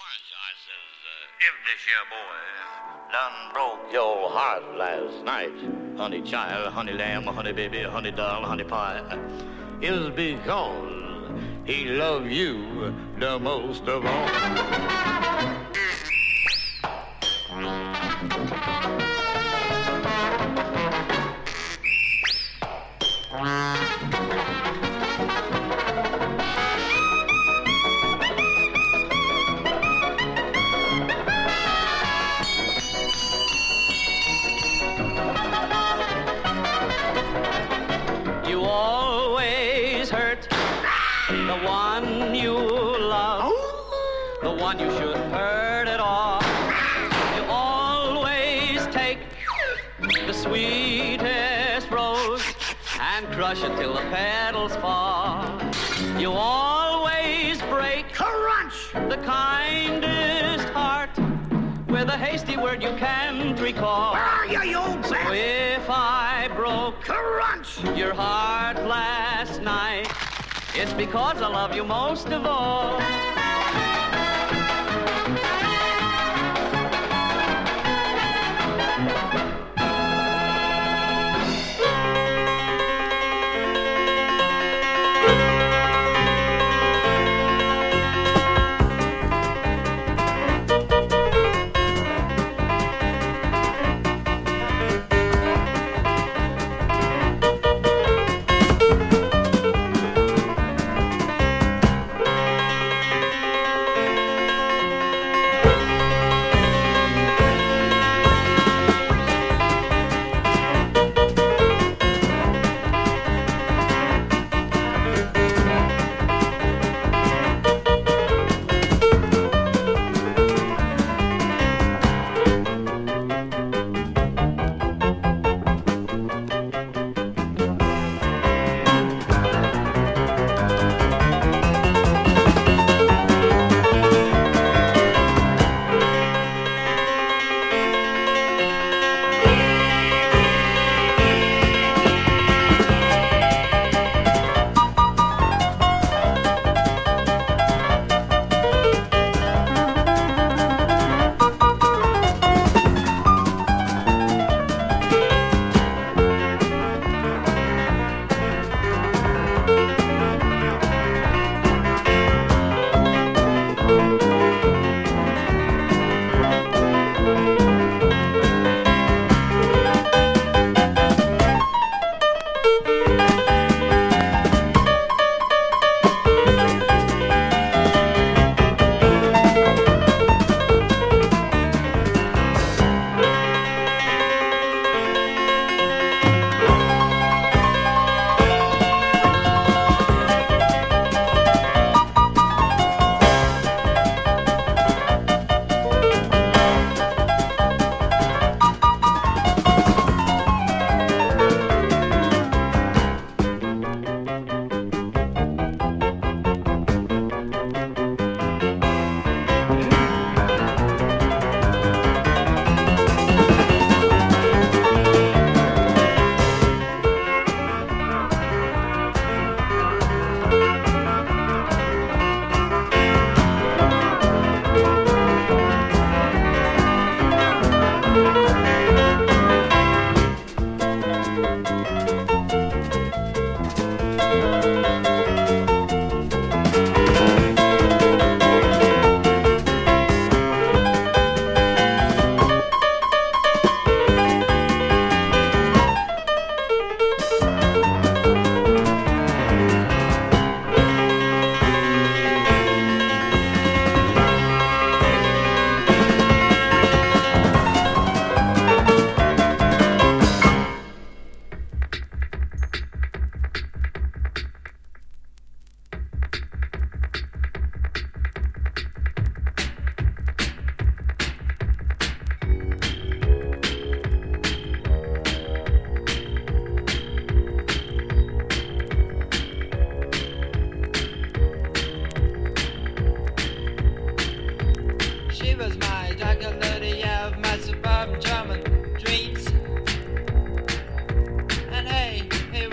I says, uh, if this here boy done broke your heart last night, honey child, honey lamb, honey baby, honey doll, honey pie, is because he loved you the most of all. Last night. It's because I love you most of all.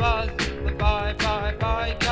bye bye bye.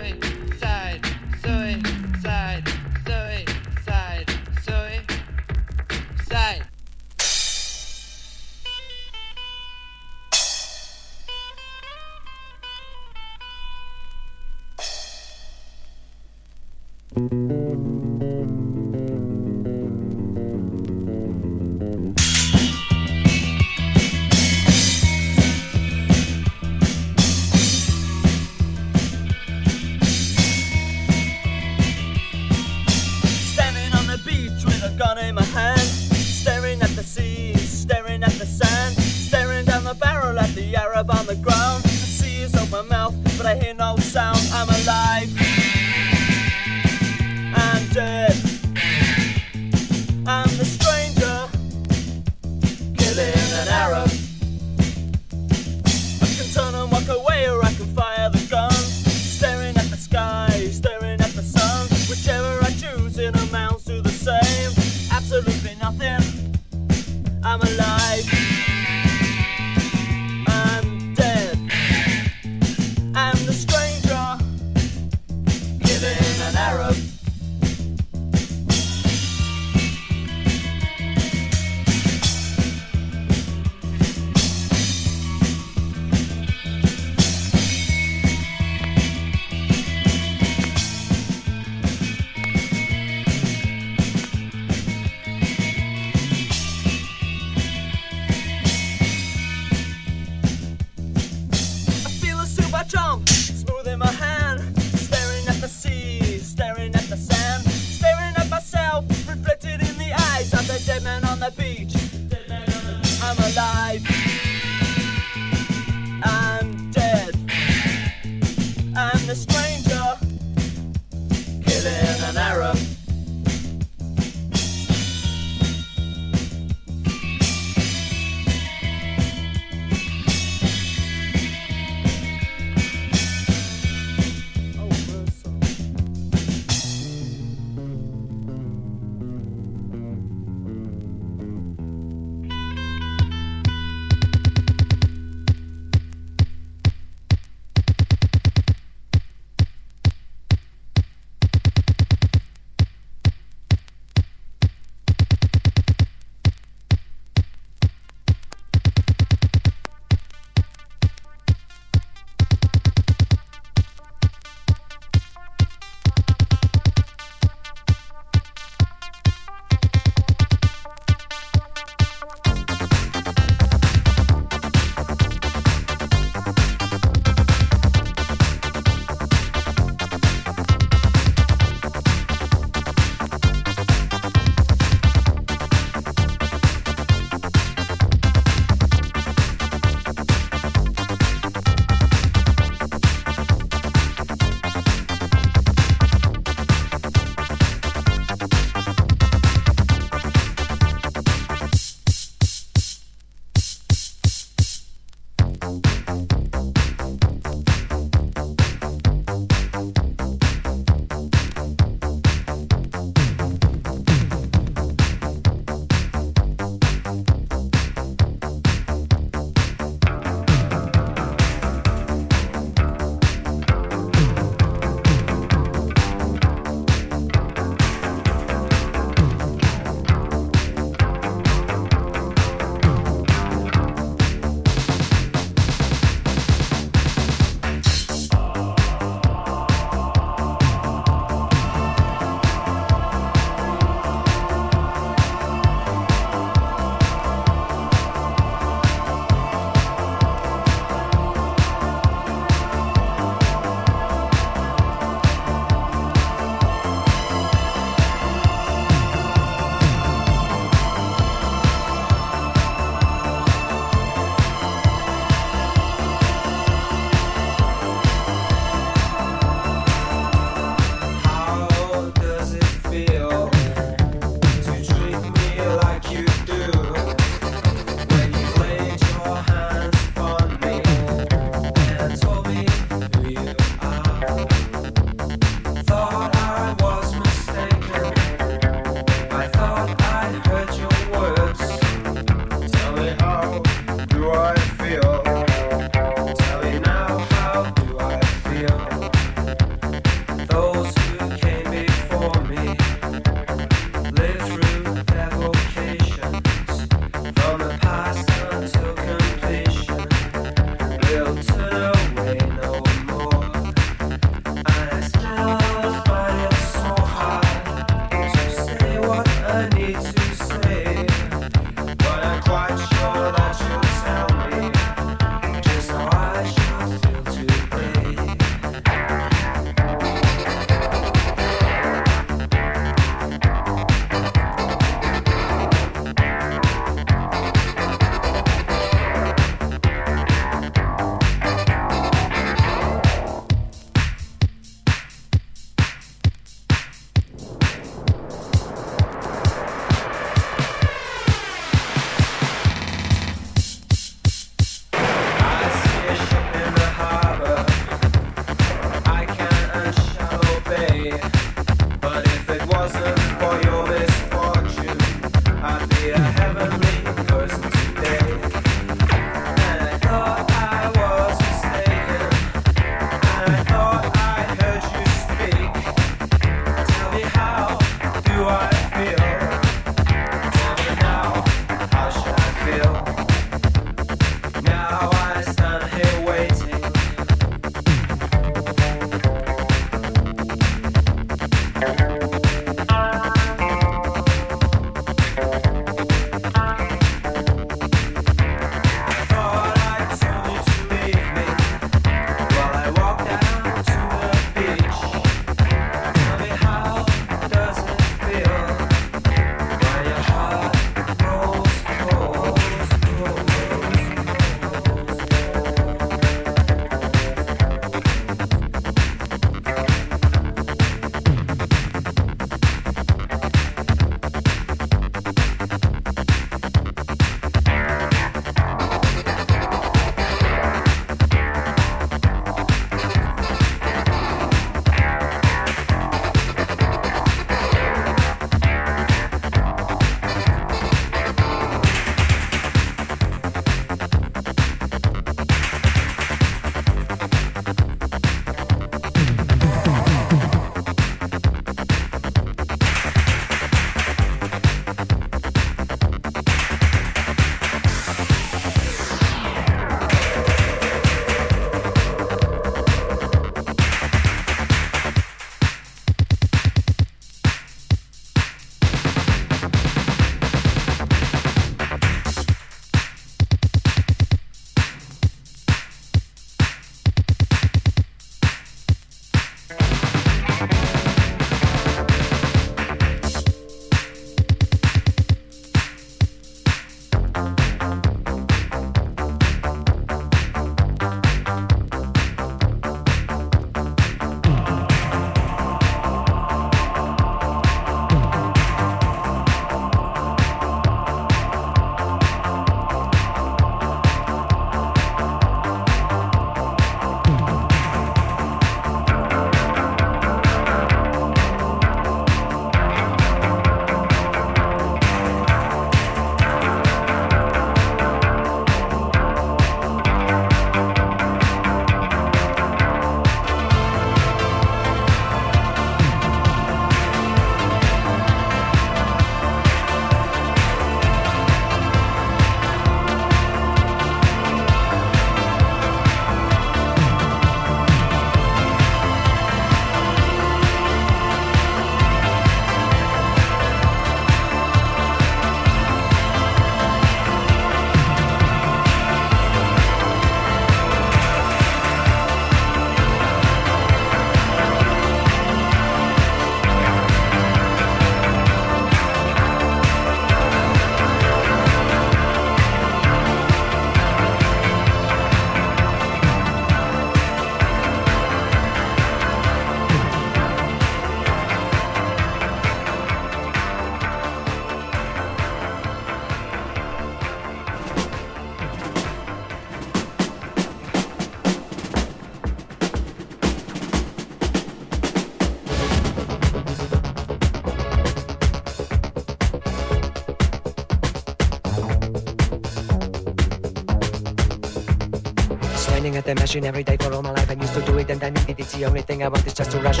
The machine every day for all my life. I used to do it and I needed it. The only thing I want is just to rush,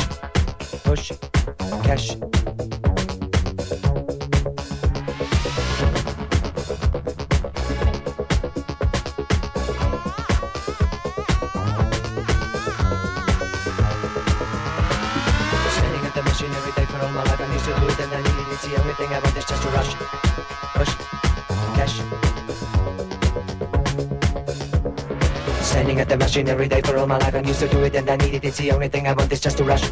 push, cash. Standing at the machine every day for all my life. I used to do it and I it. The only thing I want is just to rush, at the machine every day for all my life. I'm used to do it and I need it. It's the only thing I want is just to rush,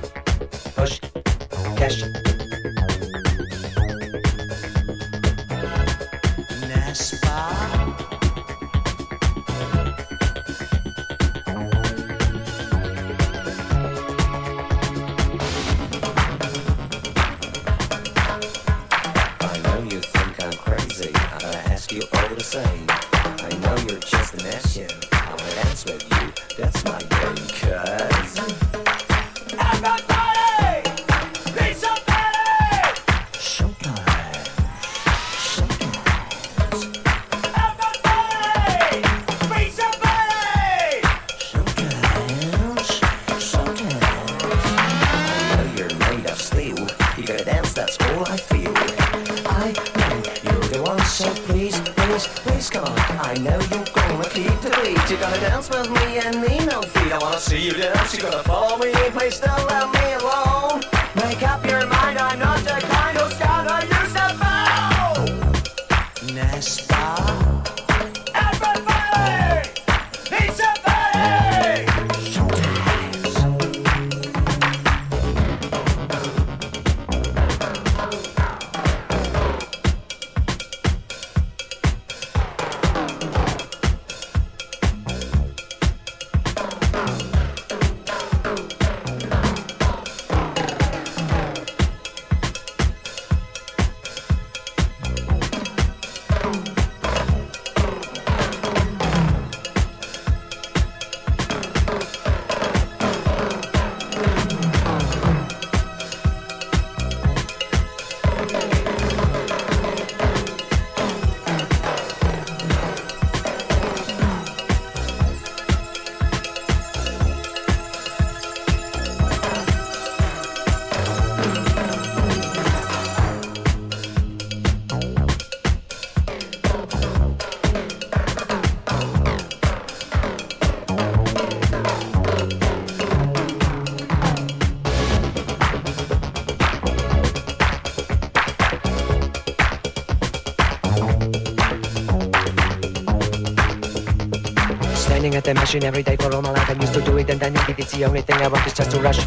at the machine every day for all my life. I used to do it and I need it. It's the only thing I want is just to rush,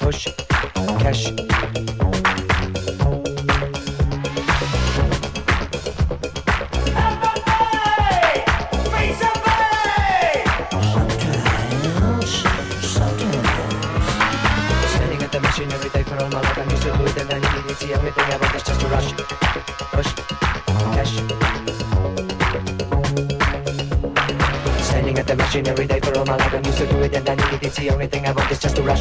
push, cash. Every day for all my life. I'm used to do it and I need it. It's the only thing I want is just to rush,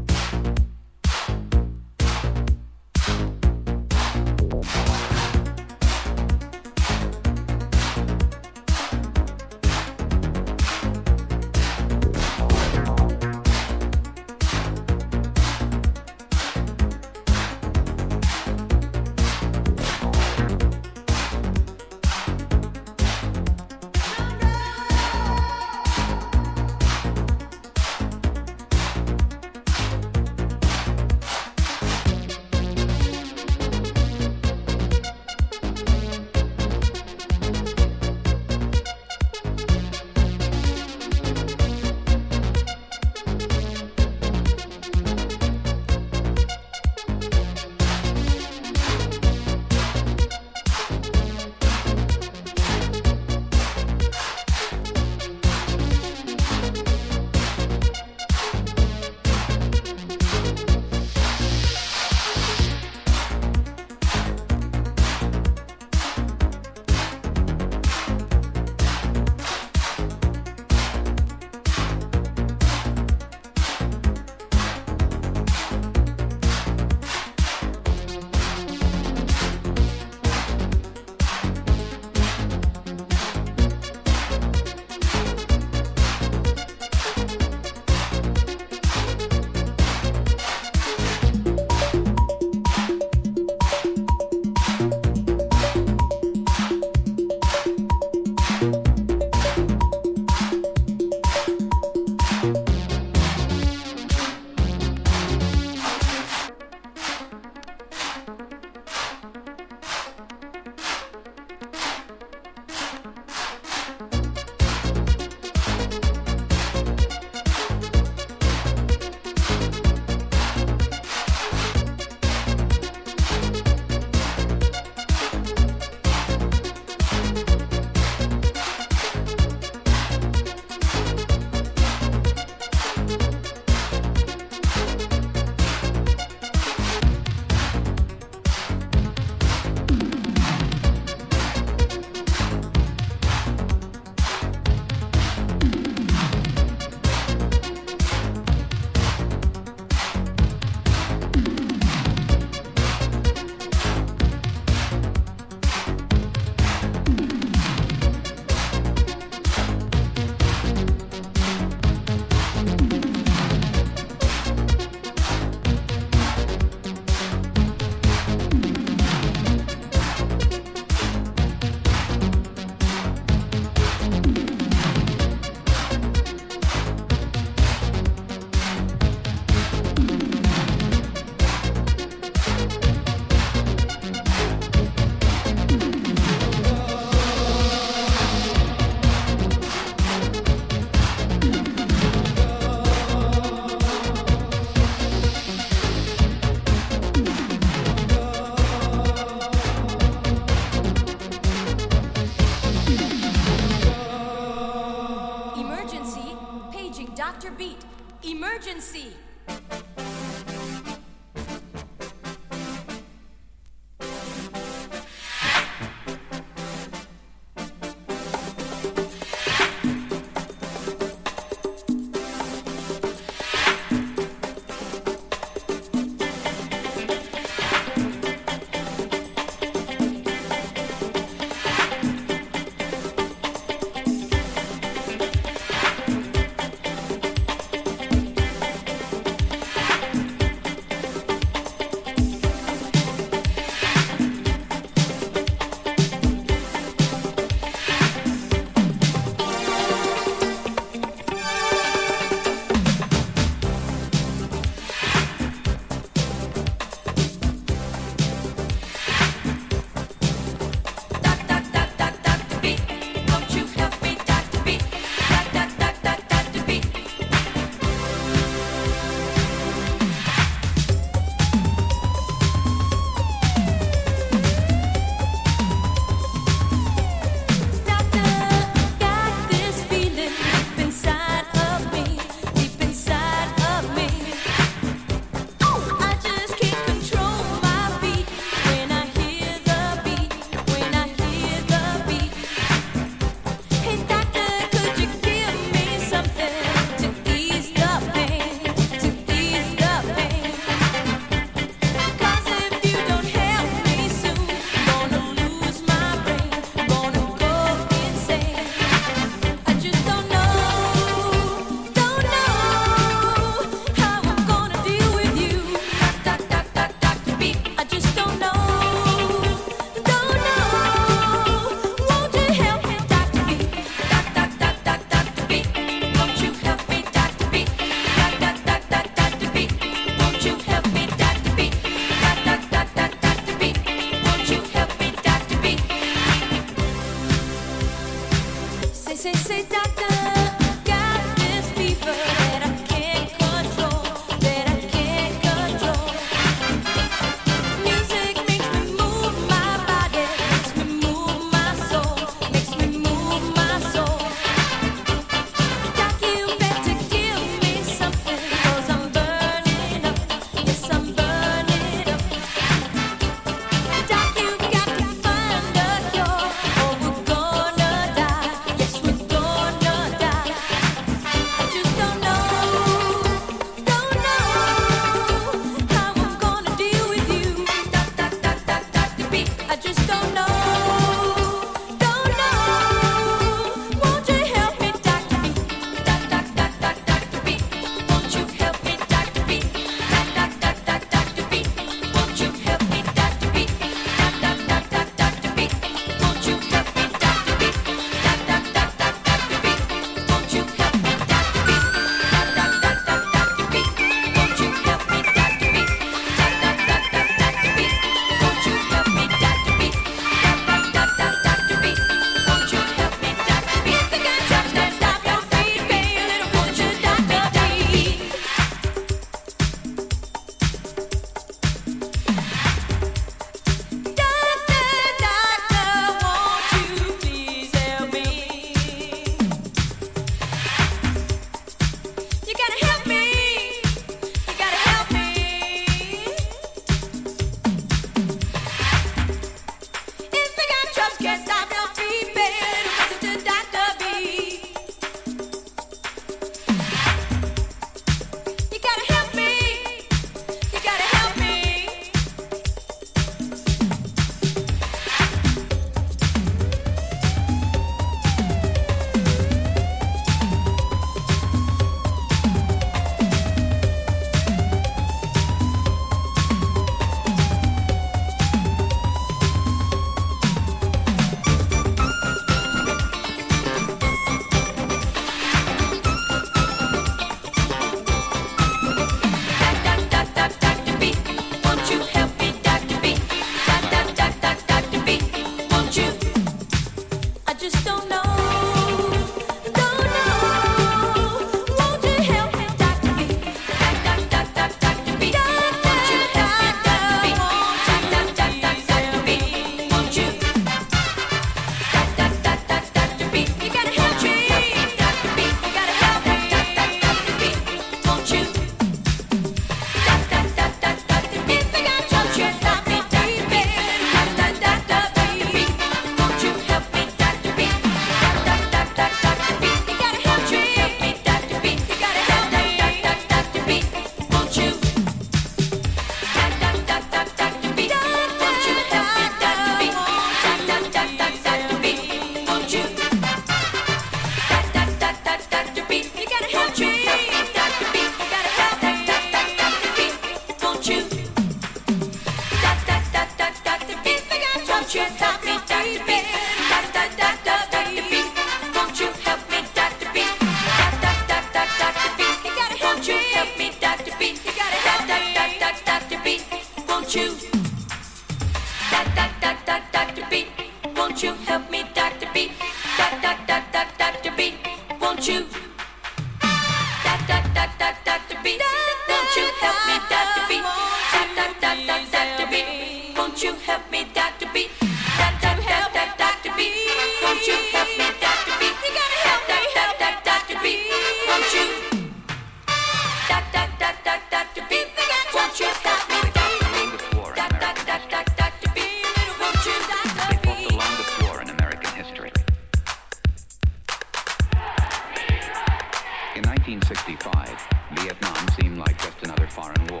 Vietnam seemed like just another foreign war,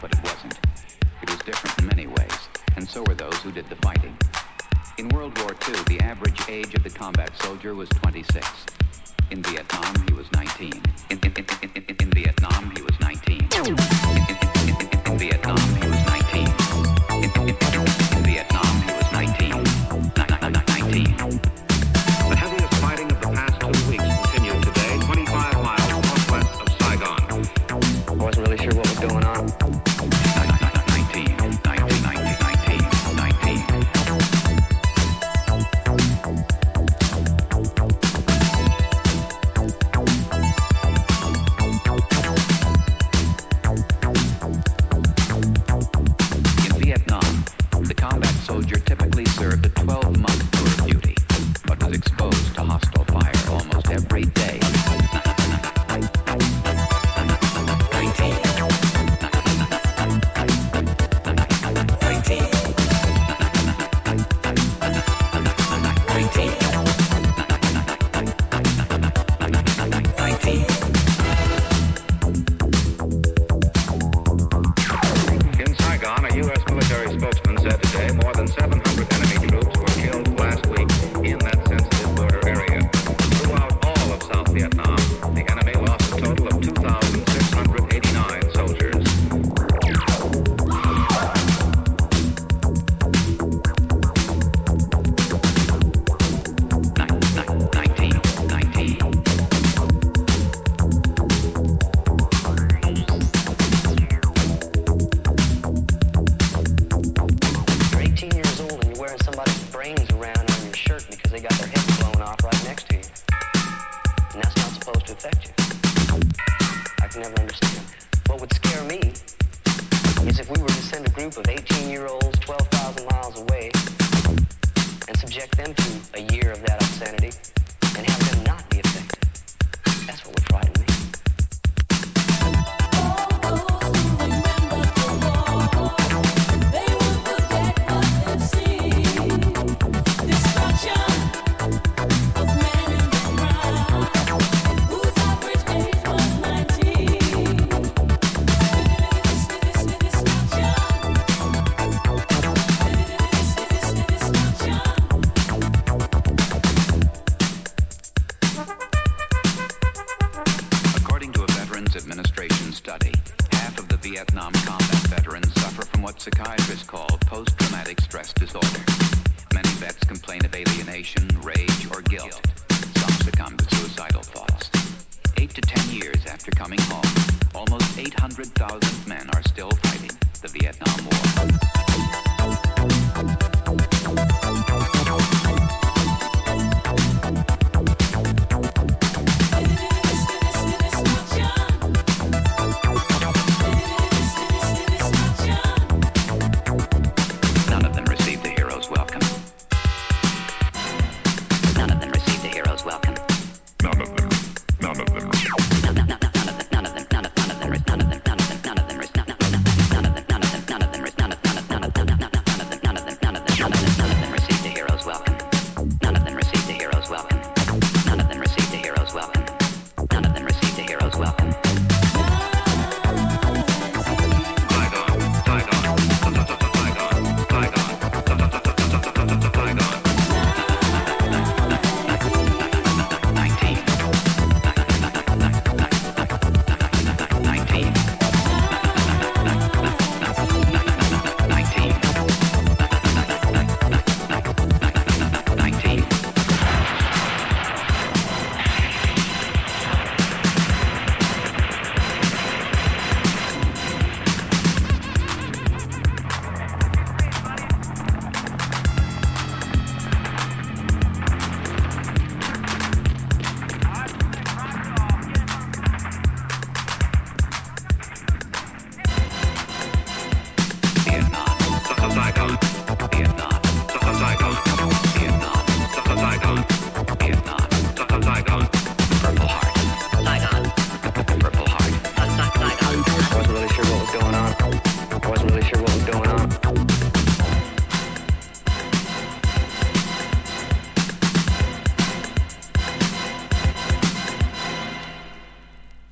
but it wasn't. It was different in many ways, and so were those who did the fighting. In World War II, the average age of the combat soldier was 26. In Vietnam, he was 19. In, in,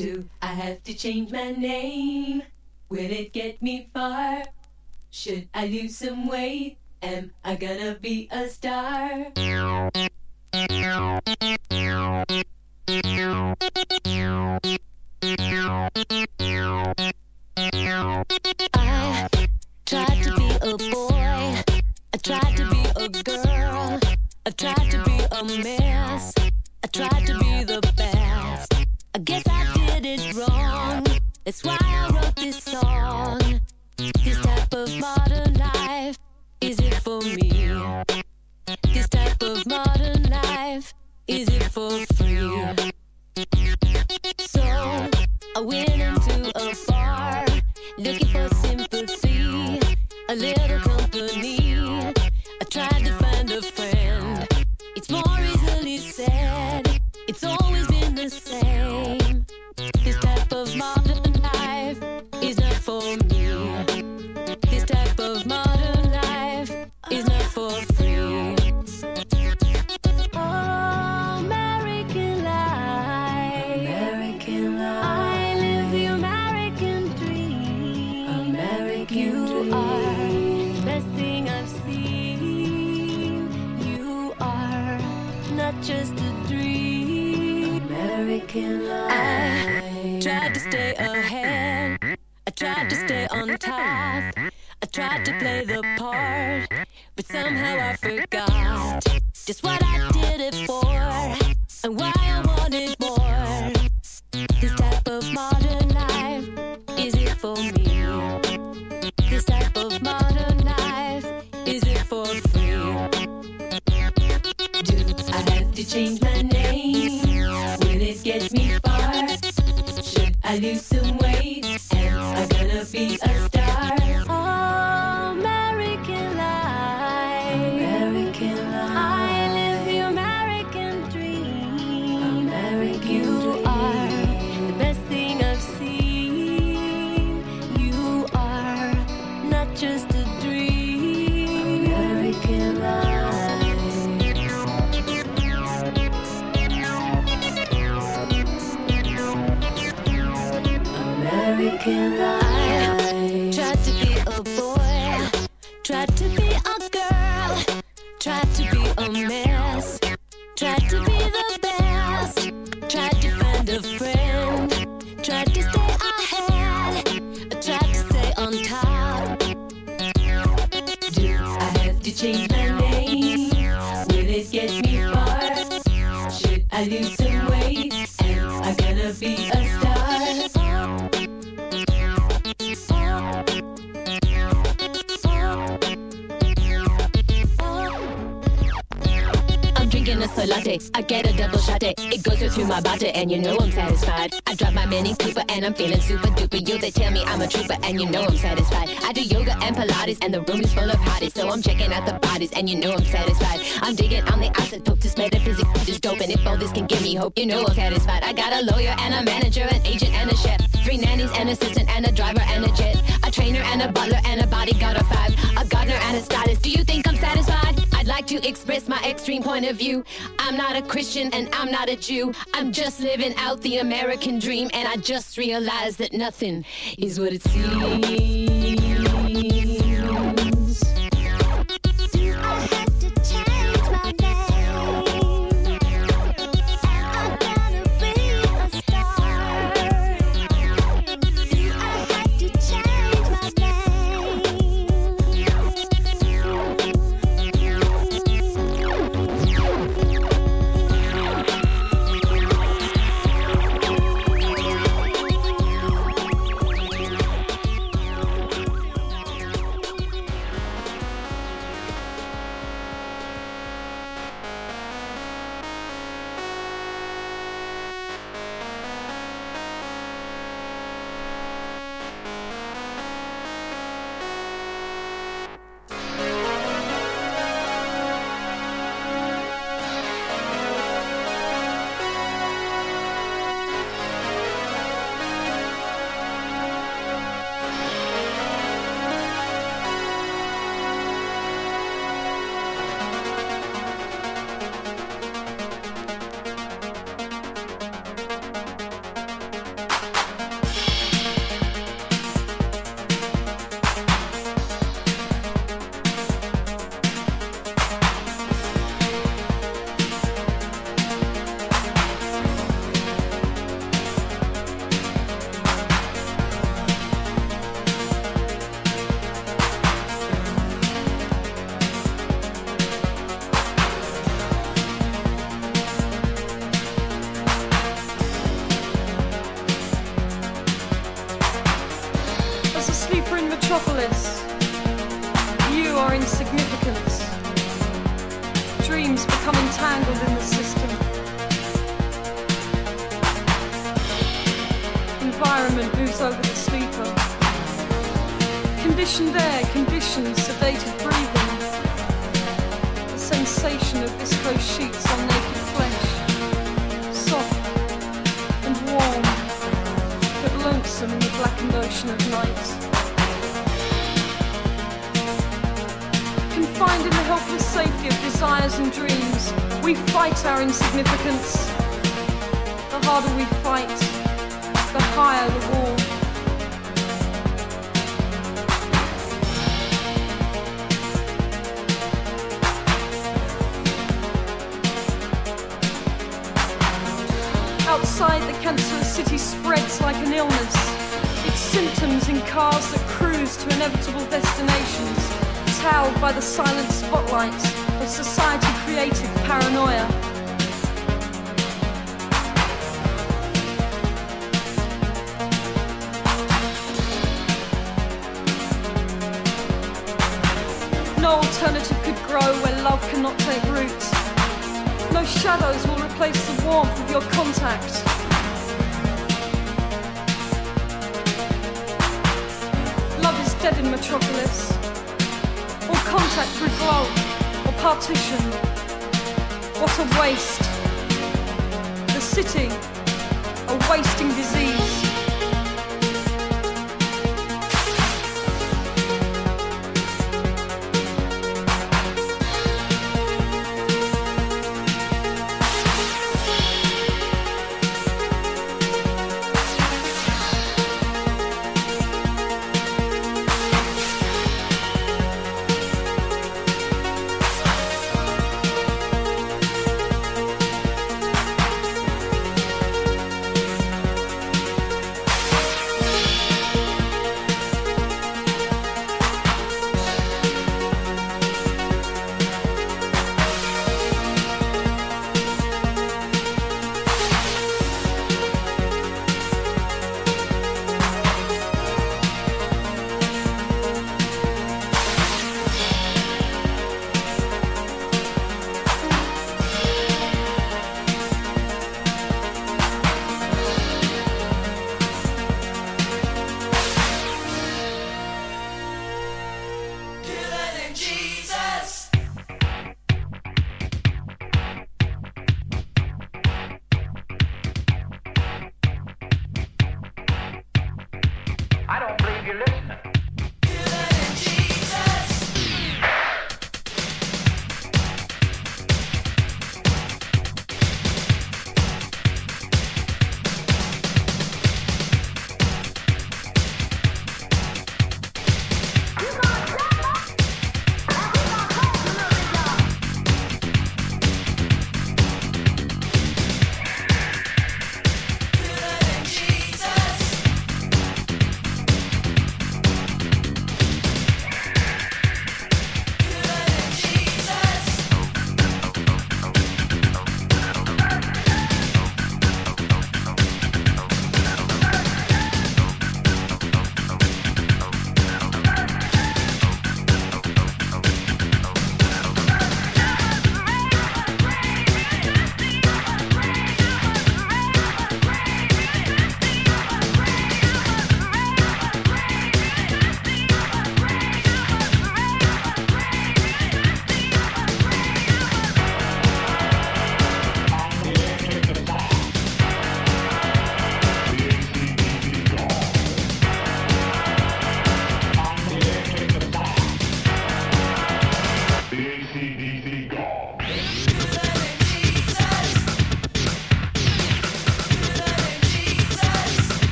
Do I have to change my name? Will it get me far? Should I lose some weight? Am I gonna be a star? I tried to be a boy. I tried to be a girl. I tried to be a mess. That's why and I'm feeling super duper. You they tell me I'm a trooper, and you know I'm satisfied. I do yoga and Pilates, and the room is full of hotties, so I'm checking out the bodies, and you know I'm satisfied. I'm digging on the isotope, this metaphysics is dope, and if all this can give me hope, you know I'm satisfied. I got a lawyer and a manager, an agent and a chef, three nannies, an assistant, and a driver and a jet, a trainer and a butler and a bodyguard of five, a gardener and a stylist. Express my extreme point of view. I'm not a Christian and I'm not a Jew. I'm just living out the American dream, and I just realized that nothing is what it seems.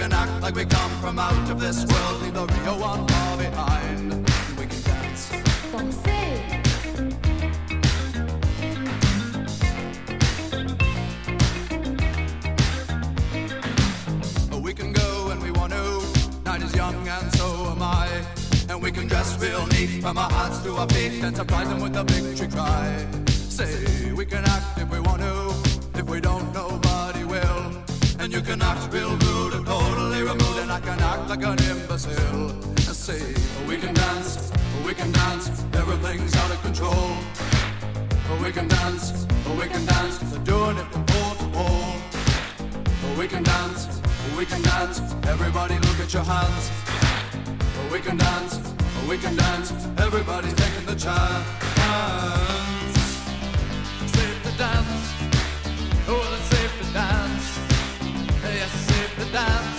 can act like we come from out of this world, leave the real one far behind. And we can dance. Danser. We can go and we want to. Night is young and so am I. And we can dress real neat from our hearts to our feet and surprise them with a victory cry. Say we can act if we want to, if we don't know. And you can act real rude or totally removed, and I can act like an imbecile. And see, we can dance, we can dance, everything's out of control. We can dance, we can dance, they're doing it from pole to pole. We can dance, we can dance, everybody look at your hands. We can dance, we can dance, everybody's taking the chance. time.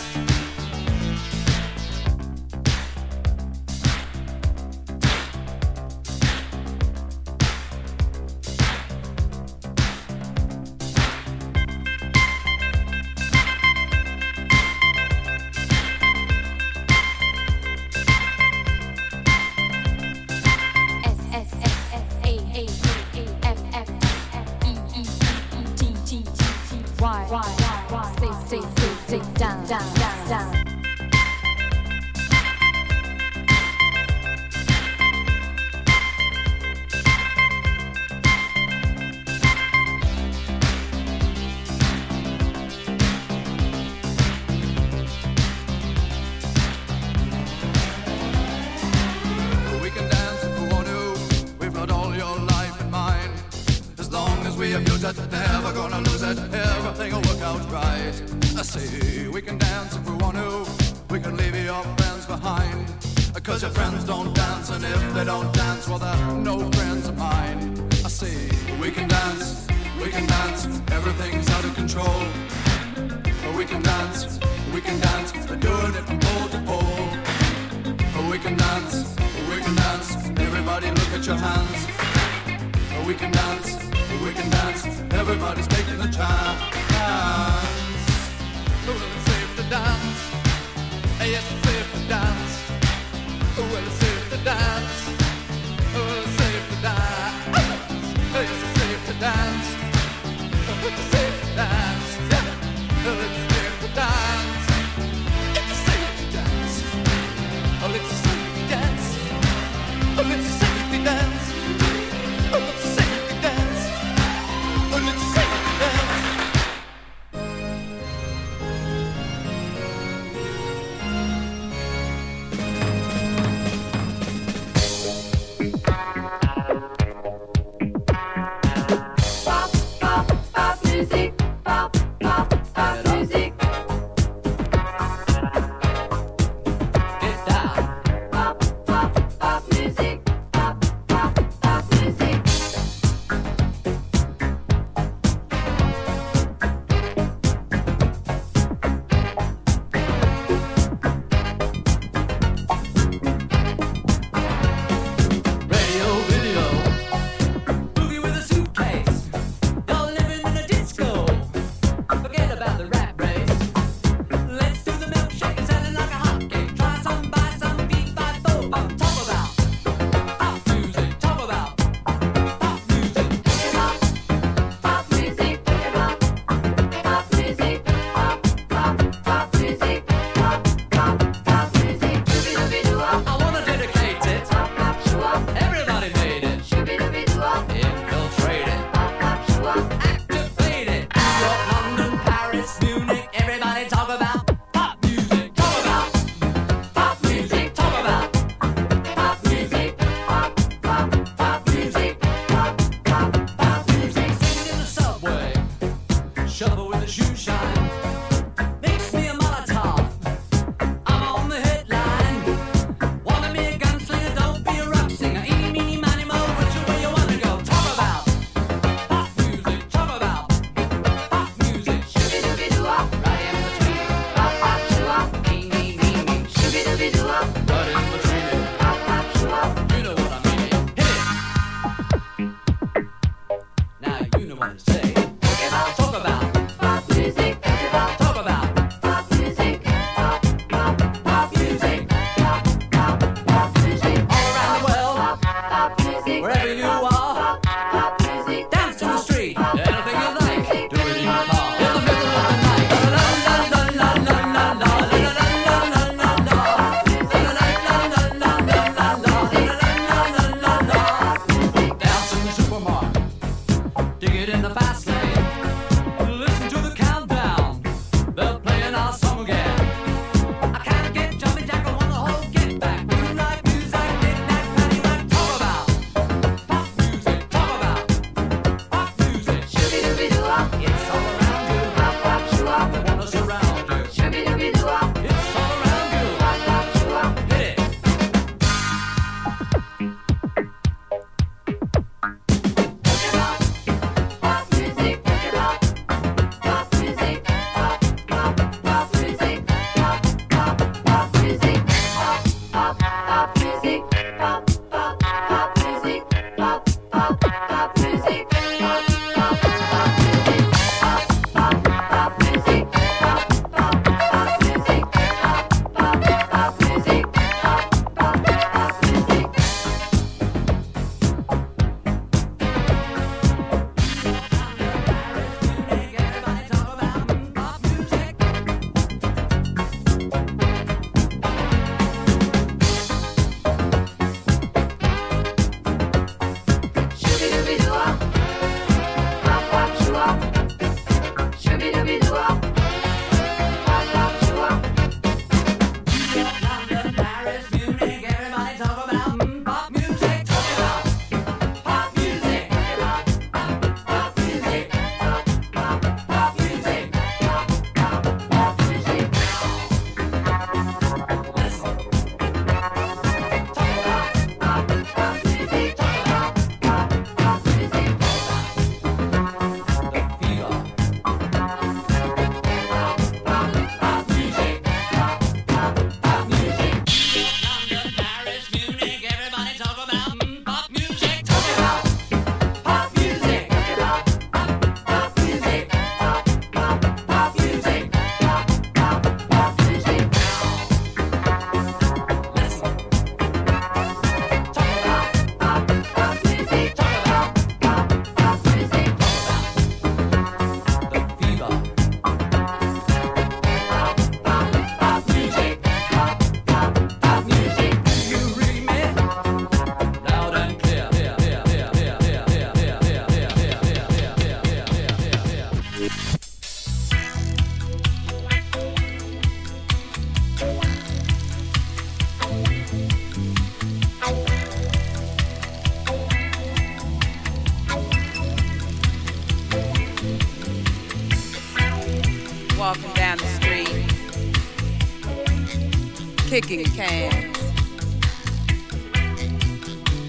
Kicking cans,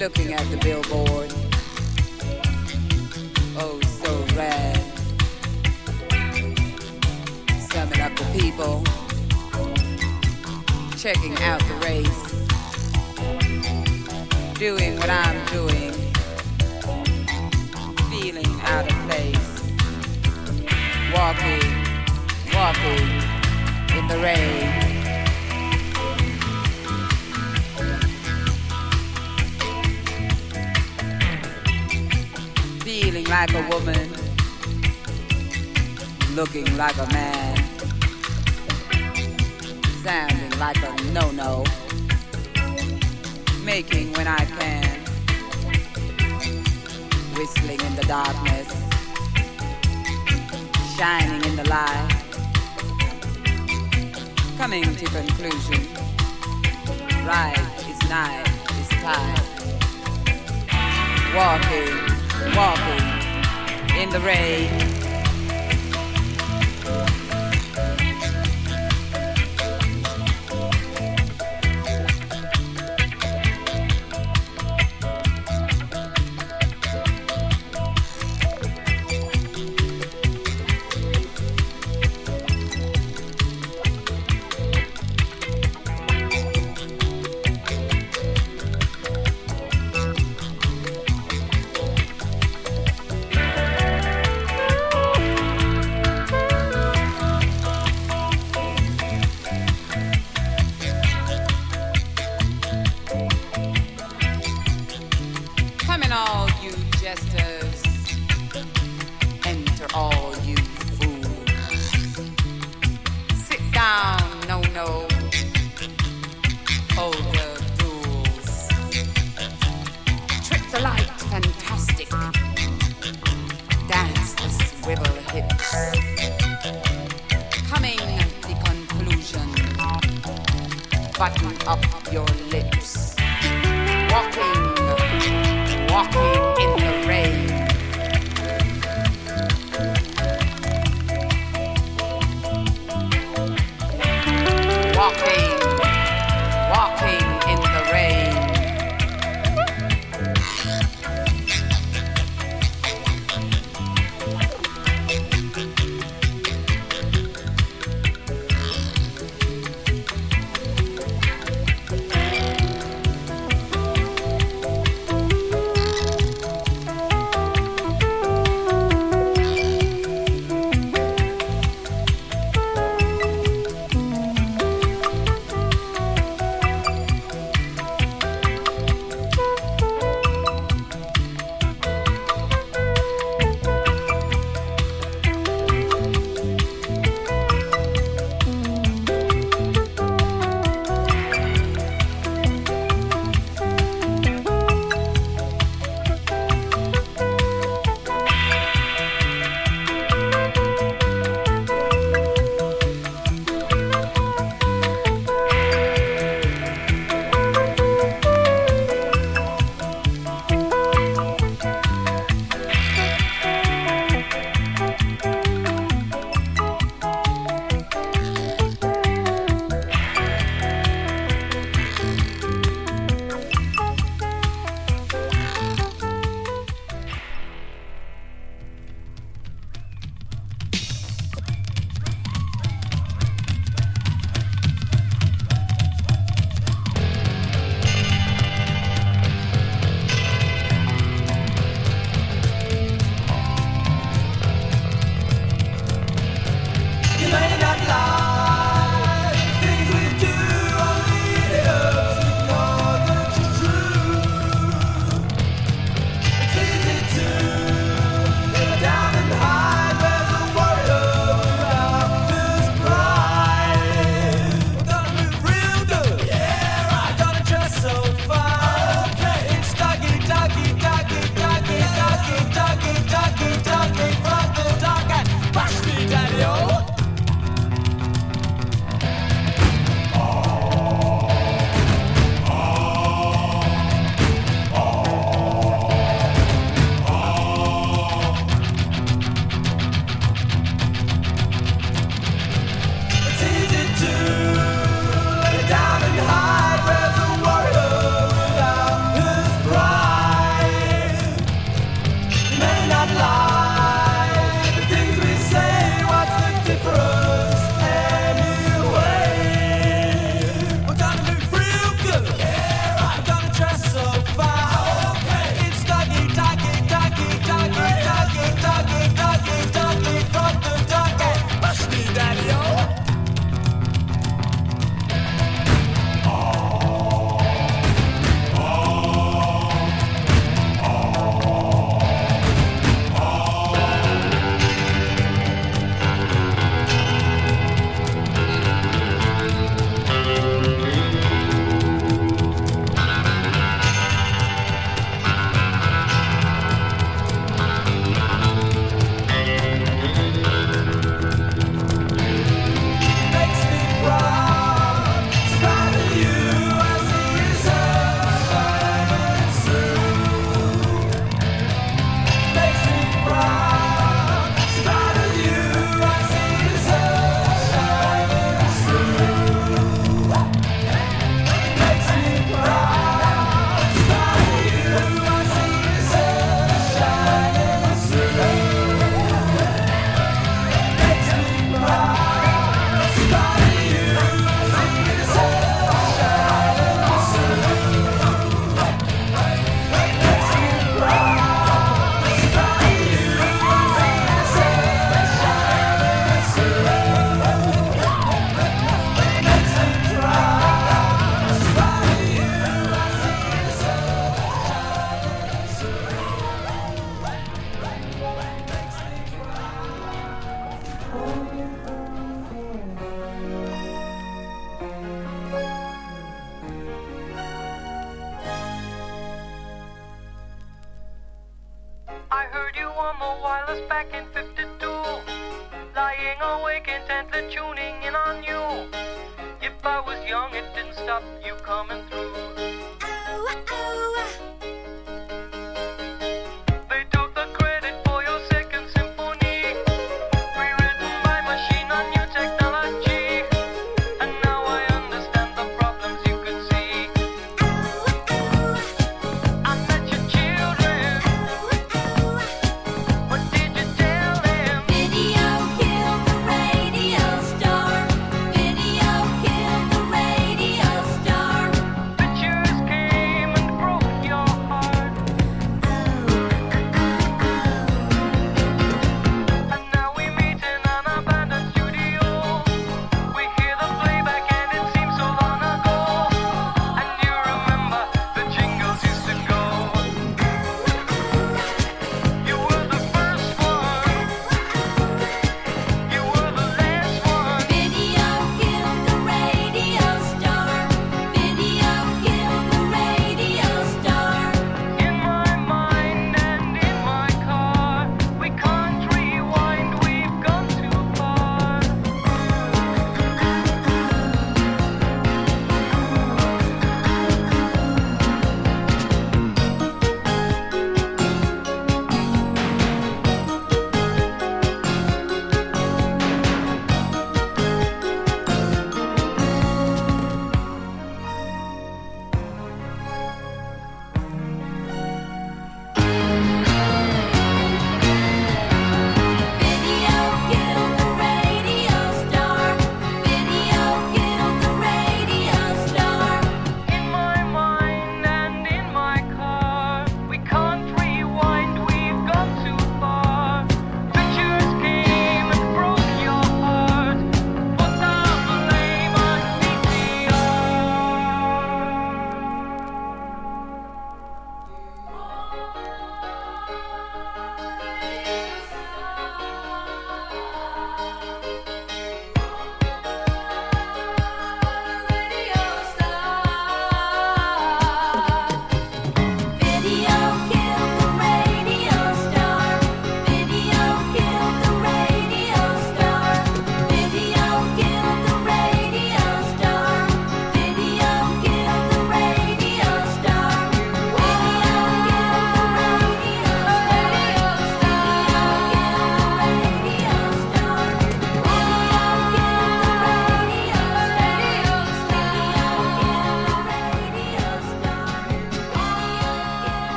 looking at the billboard. Like a